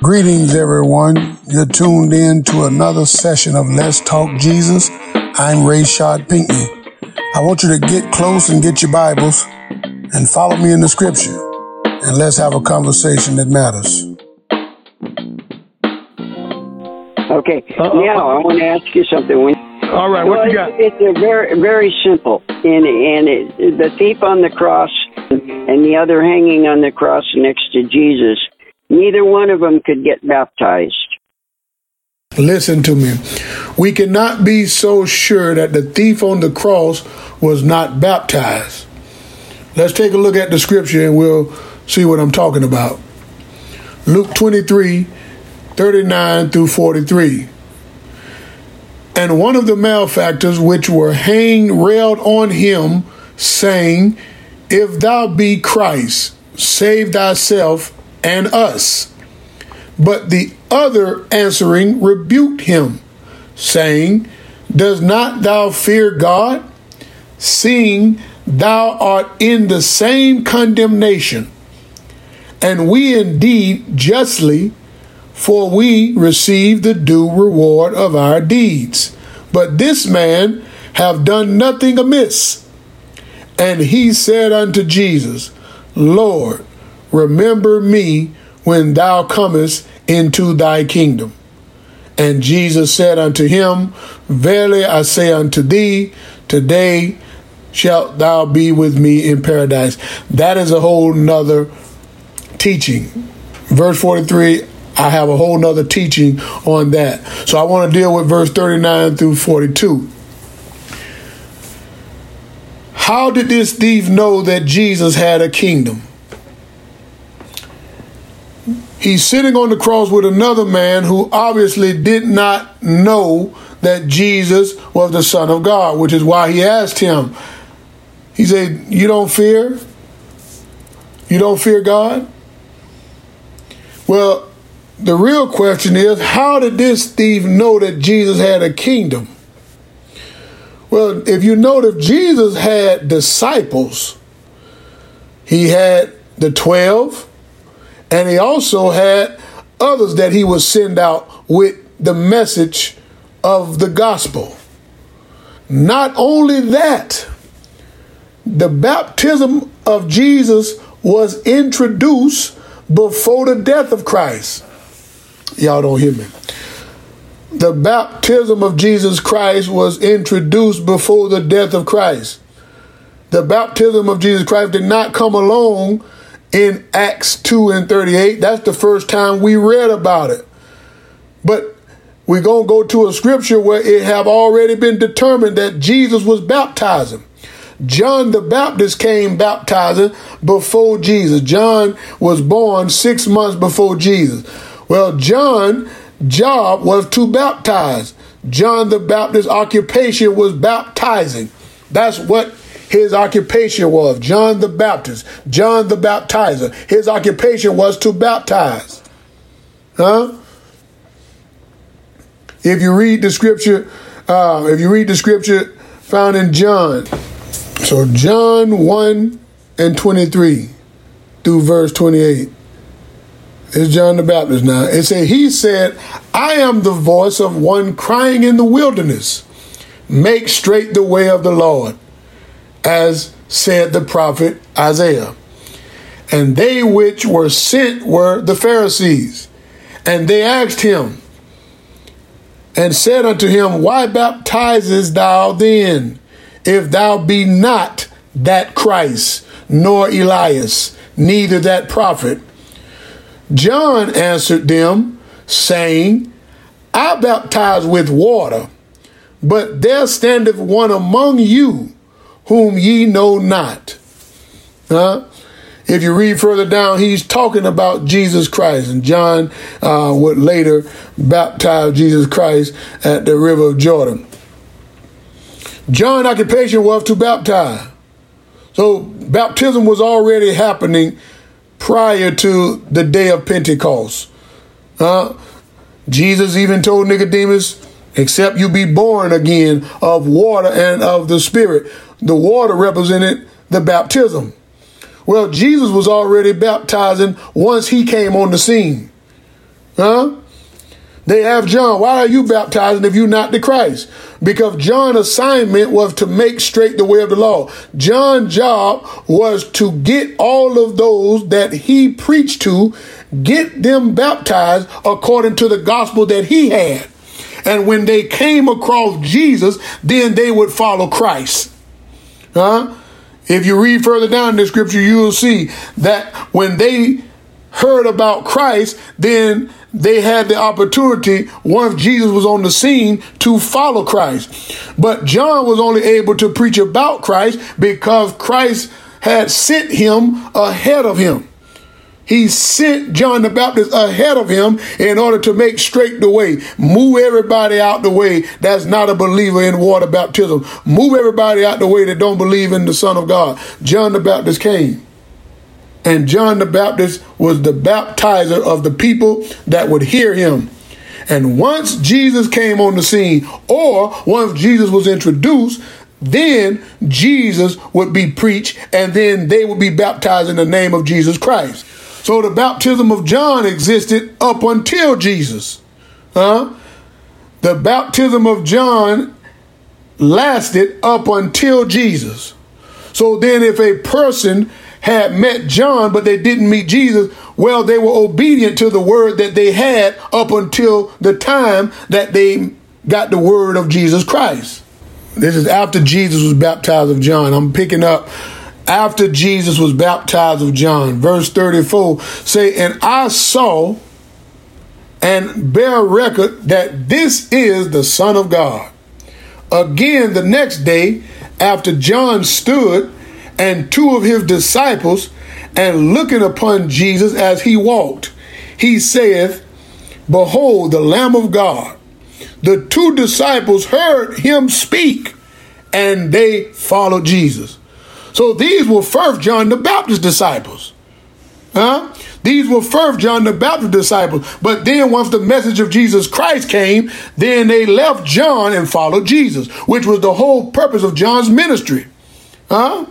Greetings, everyone. You're tuned in to another session of Let's Talk Jesus. I'm Rai-Shaud Pinkney. I want you to get close and get your Bibles and follow me in the scripture. And let's have a conversation that matters. Okay. Uh-oh. Now I want to ask you something. When, All right, what you Well, got? It's a very very simple, and and it, the thief on the cross and the other hanging on the cross next to Jesus. Neither one of them could get baptized. Listen to me. We cannot be so sure that the thief on the cross was not baptized. Let's take a look at the scripture and we'll see what I'm talking about. Luke 23 39 through 43. And one of the malefactors which were hanged railed on him, saying, If thou be Christ, save thyself and us. But the other answering rebuked him, saying, Does not thou fear God, seeing thou art in the same condemnation? And we indeed justly, for we receive the due reward of our deeds. But this man have done nothing amiss. And he said unto Jesus, Lord, remember me when thou comest into thy kingdom. And Jesus said unto him, Verily I say unto thee, today shalt thou be with me in paradise. That is a whole nother teaching. Verse 43, I have a whole nother teaching on that. So I want to deal with verse 39 through 42. How did this thief know that Jesus had a kingdom? He's sitting on the cross with another man who obviously did not know that Jesus was the Son of God, which is why he asked him. He said, You don't fear? You don't fear God? Well, the real question is how did this thief know that Jesus had a kingdom? Well, if you know that Jesus had disciples, he had the 12, and he also had others that he would send out with the message of the gospel. Not only that, the baptism of Jesus was introduced before the death of Christ. Y'all don't hear me. The baptism of Jesus Christ was introduced before the death of Christ. The baptism of Jesus Christ did not come along in Acts 2 and 38. That's the first time we read about it. But we're going to go to a scripture where it have already been determined that Jesus was baptizing. John the Baptist came baptizing before Jesus. John was born six months before Jesus. Well, John's job was to baptize. John the Baptist's occupation was baptizing. That's what his occupation was. John the Baptist, John the baptizer. His occupation was to baptize. Huh? If you read the scripture, uh, if you read the scripture found in John, so John 1 and 23 through verse 28. It's John the Baptist now. It said, He said, I am the voice of one crying in the wilderness, make straight the way of the Lord, as said the prophet Isaiah. And they which were sent were the Pharisees. And they asked him, and said unto him, Why baptizest thou then, if thou be not that Christ, nor Elias, neither that prophet? John answered them, saying, I baptize with water, but there standeth one among you whom ye know not. Huh? If you read further down, he's talking about Jesus Christ, and John uh, would later baptize Jesus Christ at the river of Jordan. John's occupation was to baptize. So baptism was already happening prior to the day of Pentecost. Uh, Jesus even told Nicodemus, except you be born again of water and of the Spirit. The water represented the baptism. Well, Jesus was already baptizing once he came on the scene. Huh? They have John. Why are you baptizing if you're not the Christ? Because John's assignment was to make straight the way of the law. John's job was to get all of those that he preached to, get them baptized according to the gospel that he had. And when they came across Jesus, then they would follow Christ. Huh? If you read further down in the scripture, you will see that when they heard about Christ, then they had the opportunity, once Jesus was on the scene, to follow Christ. But John was only able to preach about Christ because Christ had sent him ahead of him. He sent John the Baptist ahead of him in order to make straight the way, move everybody out the way that's not a believer in water baptism, move everybody out the way that don't believe in the Son of God. John the Baptist came. And John the Baptist was the baptizer of the people that would hear him. And once Jesus came on the scene, or once Jesus was introduced, then Jesus would be preached, and then they would be baptized in the name of Jesus Christ. So the baptism of John existed up until Jesus. Huh? The baptism of John lasted up until Jesus. So then, if a person had met John, but they didn't meet Jesus, well, they were obedient to the word that they had up until the time that they got the word of Jesus Christ. This is after Jesus was baptized of John. I'm picking up after Jesus was baptized of John. Verse 34 say, And I saw and bear record that this is the Son of God. Again, the next day, after John stood and two of his disciples, and looking upon Jesus as he walked, he saith, Behold, the Lamb of God. The two disciples heard him speak, and they followed Jesus. So these were first John the Baptist disciples. Huh? These were first John the Baptist disciples. But then once the message of Jesus Christ came, then they left John and followed Jesus, which was the whole purpose of John's ministry. Huh?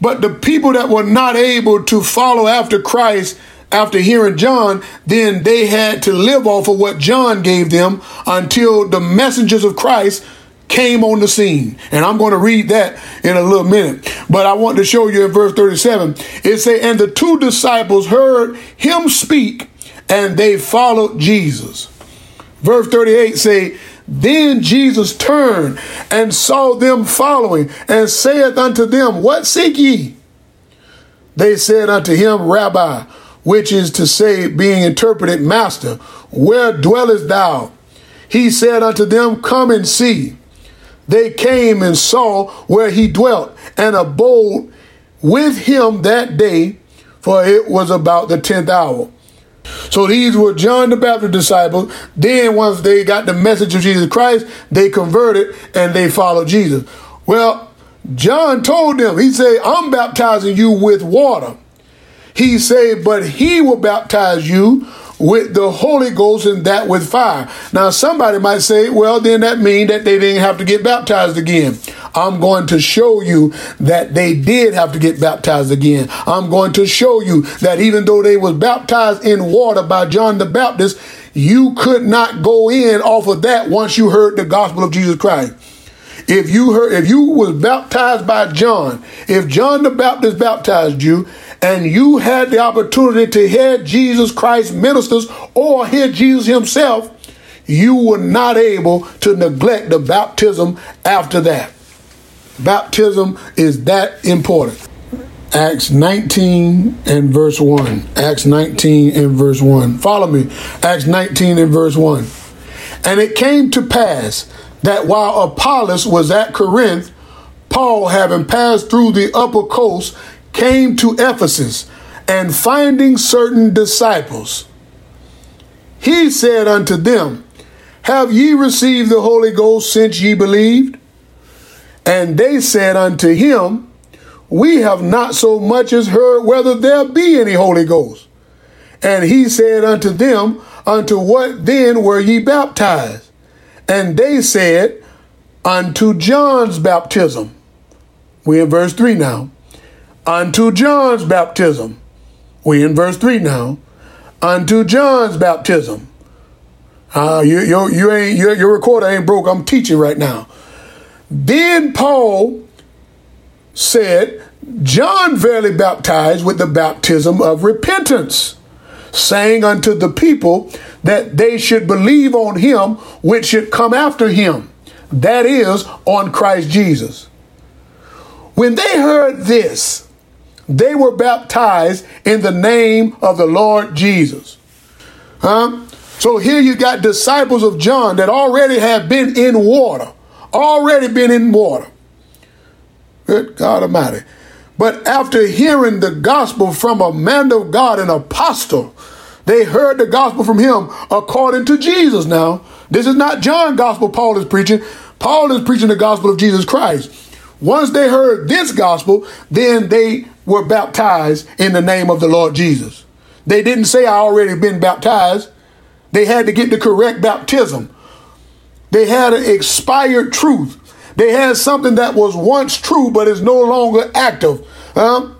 But the people that were not able to follow after Christ after hearing John, then they had to live off of what John gave them until the messengers of Christ came on the scene. And I'm going to read that in a little minute. But I want to show you in verse 37. It say, And the two disciples heard him speak, and they followed Jesus. Verse 38 say, then Jesus turned and saw them following, and saith unto them, What seek ye? They said unto him, Rabbi, which is to say, being interpreted, Master, where dwellest thou? He said unto them, Come and see. They came and saw where he dwelt, and abode with him that day, for it was about the tenth hour. So these were John the Baptist disciples. Then once they got the message of Jesus Christ, they converted and they followed Jesus. Well, John told them, he said, I'm baptizing you with water. He said, but he will baptize you with the Holy Ghost and that with fire. Now, somebody might say, well, then that means that they didn't have to get baptized again. I'm going to show you that they did have to get baptized again. I'm going to show you that even though they was baptized in water by John the Baptist, you could not go in off of that once you heard the gospel of Jesus Christ. If you heard, if you was baptized by John, if John the Baptist baptized you, and you had the opportunity to hear Jesus Christ ministers or hear Jesus himself, you were not able to neglect the baptism after that. Baptism is that important. Acts 19 and verse 1. Acts 19 and verse 1. Follow me. Acts 19 and verse 1. And it came to pass that while Apollos was at Corinth, Paul, having passed through the upper coast, came to Ephesus, and finding certain disciples, he said unto them, Have ye received the Holy Ghost since ye believed? And they said unto him, We have not so much as heard whether there be any Holy Ghost. And he said unto them, Unto what then were ye baptized? And they said, Unto John's baptism. We're in verse 3 now unto John's baptism. We in verse 3 now. unto John's baptism. Uh, you, you, you ain't, your, your recorder ain't broke. I'm teaching right now. Then Paul said, John verily baptized with the baptism of repentance, saying unto the people that they should believe on him which should come after him, that is, on Christ Jesus. When they heard this, they were baptized in the name of the Lord Jesus. Huh? So here you got disciples of John that already have been in water, already been in water. Good God Almighty. But after hearing the gospel from a man of God, an apostle, they heard the gospel from him according to Jesus. Now, this is not John gospel Paul is preaching. Paul is preaching the gospel of Jesus Christ. Once they heard this gospel, then they were baptized in the name of the Lord Jesus. They didn't say, I already been baptized. They had to get the correct baptism. They had an expired truth. They had something that was once true but is no longer active. Huh?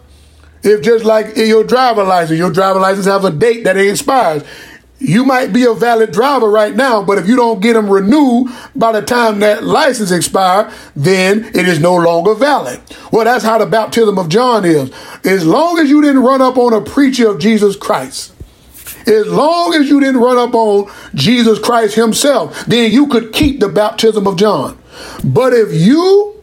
If just like your driver license, your driver license has a date that it expires. You might be a valid driver right now, but if you don't get them renewed by the time that license expire, then it is no longer valid. Well, that's how the baptism of John is. As long as you didn't run up on a preacher of Jesus Christ, as long as you didn't run up on Jesus Christ himself, then you could keep the baptism of John. But if you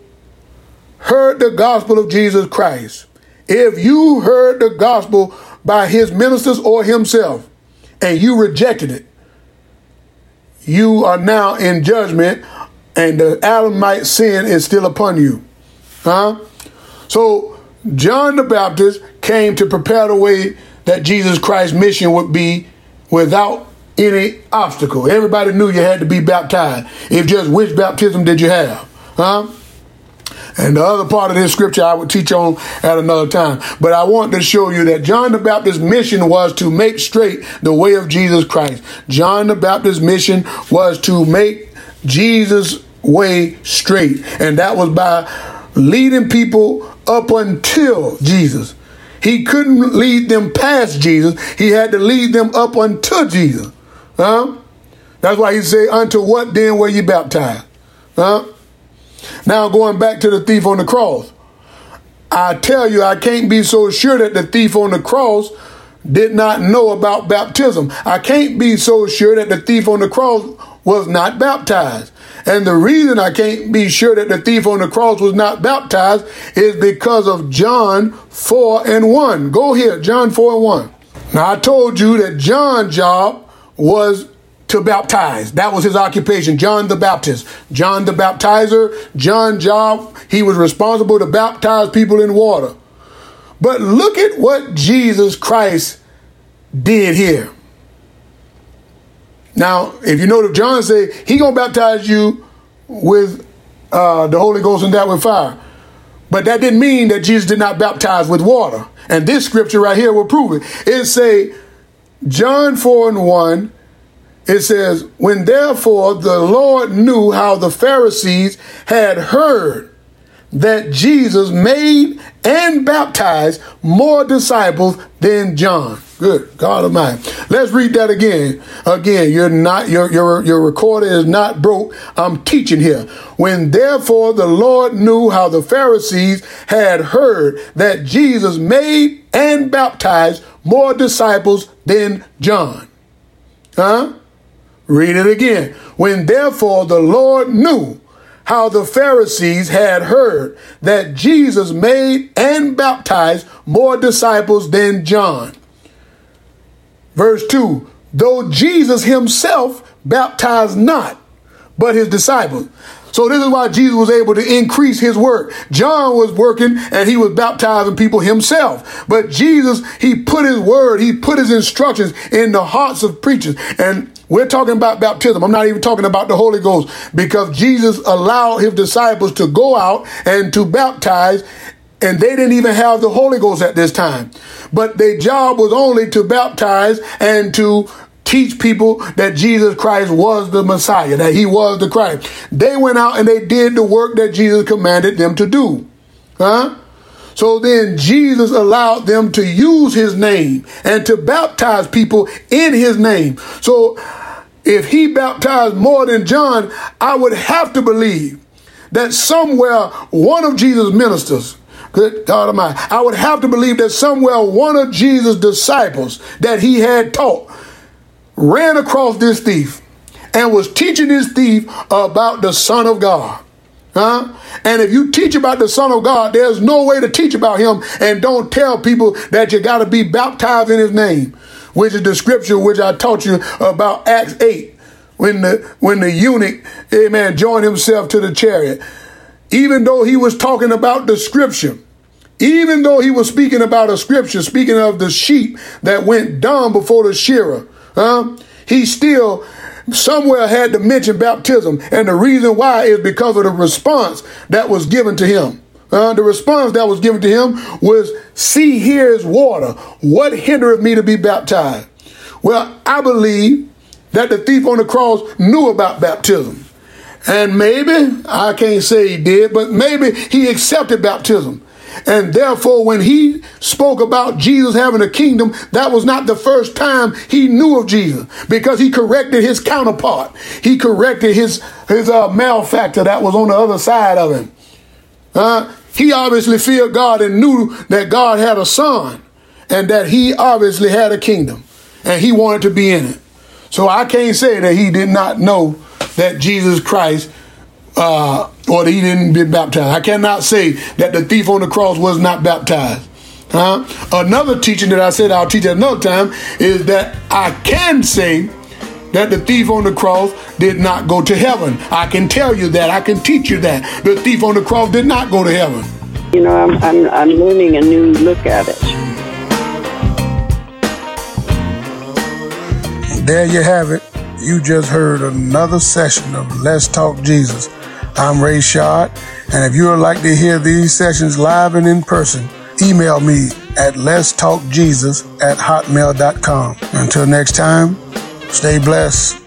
heard the gospel of Jesus Christ, if you heard the gospel by his ministers or himself, and you rejected it, you are now in judgment, and the Adamite sin is still upon you. Huh? So John the Baptist came to prepare the way that Jesus Christ's mission would be without any obstacle. Everybody knew you had to be baptized. If just which baptism did you have? Huh? And the other part of this scripture I would teach on at another time. But I want to show you that John the Baptist's mission was to make straight the way of Jesus Christ. John the Baptist's mission was to make Jesus' way straight. And that was by leading people up until Jesus. He couldn't lead them past Jesus. He had to lead them up unto Jesus. Huh? That's why he say, unto what then were you baptized? Huh? Now going back to the thief on the cross. I tell you, I can't be so sure that the thief on the cross did not know about baptism. I can't be so sure that the thief on the cross was not baptized. And the reason I can't be sure that the thief on the cross was not baptized is because of John 4 and 1. Go here, John 4 and 1. Now I told you that John's job was to baptize. That was his occupation, John the Baptist. John the Baptizer, John job, he was responsible to baptize people in water. But look at what Jesus Christ did here. Now, if you know that John said he gonna baptize you with uh, the Holy Ghost and that with fire. But that didn't mean that Jesus did not baptize with water. And this scripture right here will prove it. It say John 4 and 1 it says, When therefore the Lord knew how the Pharisees had heard that Jesus made and baptized more disciples than John. Good God Almighty. Let's read that again. Again, you're not your your your recorder is not broke. I'm teaching here. When therefore the Lord knew how the Pharisees had heard that Jesus made and baptized more disciples than John. Huh? Read it again. When therefore the Lord knew how the Pharisees had heard that Jesus made and baptized more disciples than John. Verse 2 Though Jesus himself baptized not, but his disciples. So this is why Jesus was able to increase his work. John was working and he was baptizing people himself. But Jesus, he put his word, he put his instructions in the hearts of preachers. And we're talking about baptism. I'm not even talking about the Holy Ghost because Jesus allowed his disciples to go out and to baptize and they didn't even have the Holy Ghost at this time. But their job was only to baptize and to teach people that Jesus Christ was the Messiah, that he was the Christ. They went out and they did the work that Jesus commanded them to do. Huh? So then Jesus allowed them to use his name and to baptize people in his name. So if he baptized more than John, I would have to believe that somewhere one of Jesus' ministers, good God Almighty, I would have to believe that somewhere one of Jesus' disciples that he had taught ran across this thief and was teaching this thief about the Son of God. Huh? And if you teach about the Son of God, there's no way to teach about him and don't tell people that you got to be baptized in his name, which is the scripture which I taught you about Acts 8, when the when the eunuch, amen, joined himself to the chariot. Even though he was talking about the scripture, even though he was speaking about a scripture, speaking of the sheep that went dumb before the shearer, huh? He still somewhere had to mention baptism. And the reason why is because of the response that was given to him. Uh, the response that was given to him was, See, here is water. What hindereth me to be baptized? Well, I believe that the thief on the cross knew about baptism. And maybe, I can't say he did, but maybe he accepted baptism. And therefore, when he spoke about Jesus having a kingdom, that was not the first time he knew of Jesus because he corrected his counterpart. He corrected his, his uh, malefactor that was on the other side of him. Uh, he obviously feared God and knew that God had a son and that he obviously had a kingdom and he wanted to be in it. So I can't say that he did not know that Jesus Christ uh, or he didn't get baptized. I cannot say that the thief on the cross was not baptized. Huh? Another teaching that I said I'll teach at another time is that I can say that the thief on the cross did not go to heaven. I can tell you that. I can teach you that. The thief on the cross did not go to heaven. You know, I'm, I'm, I'm learning a new look at it. There you have it. You just heard another session of Let's Talk Jesus. I'm Rai-Shaud, and if you would like to hear these sessions live and in person, email me at let's talk Jesus at hotmail.com. Until next time, stay blessed.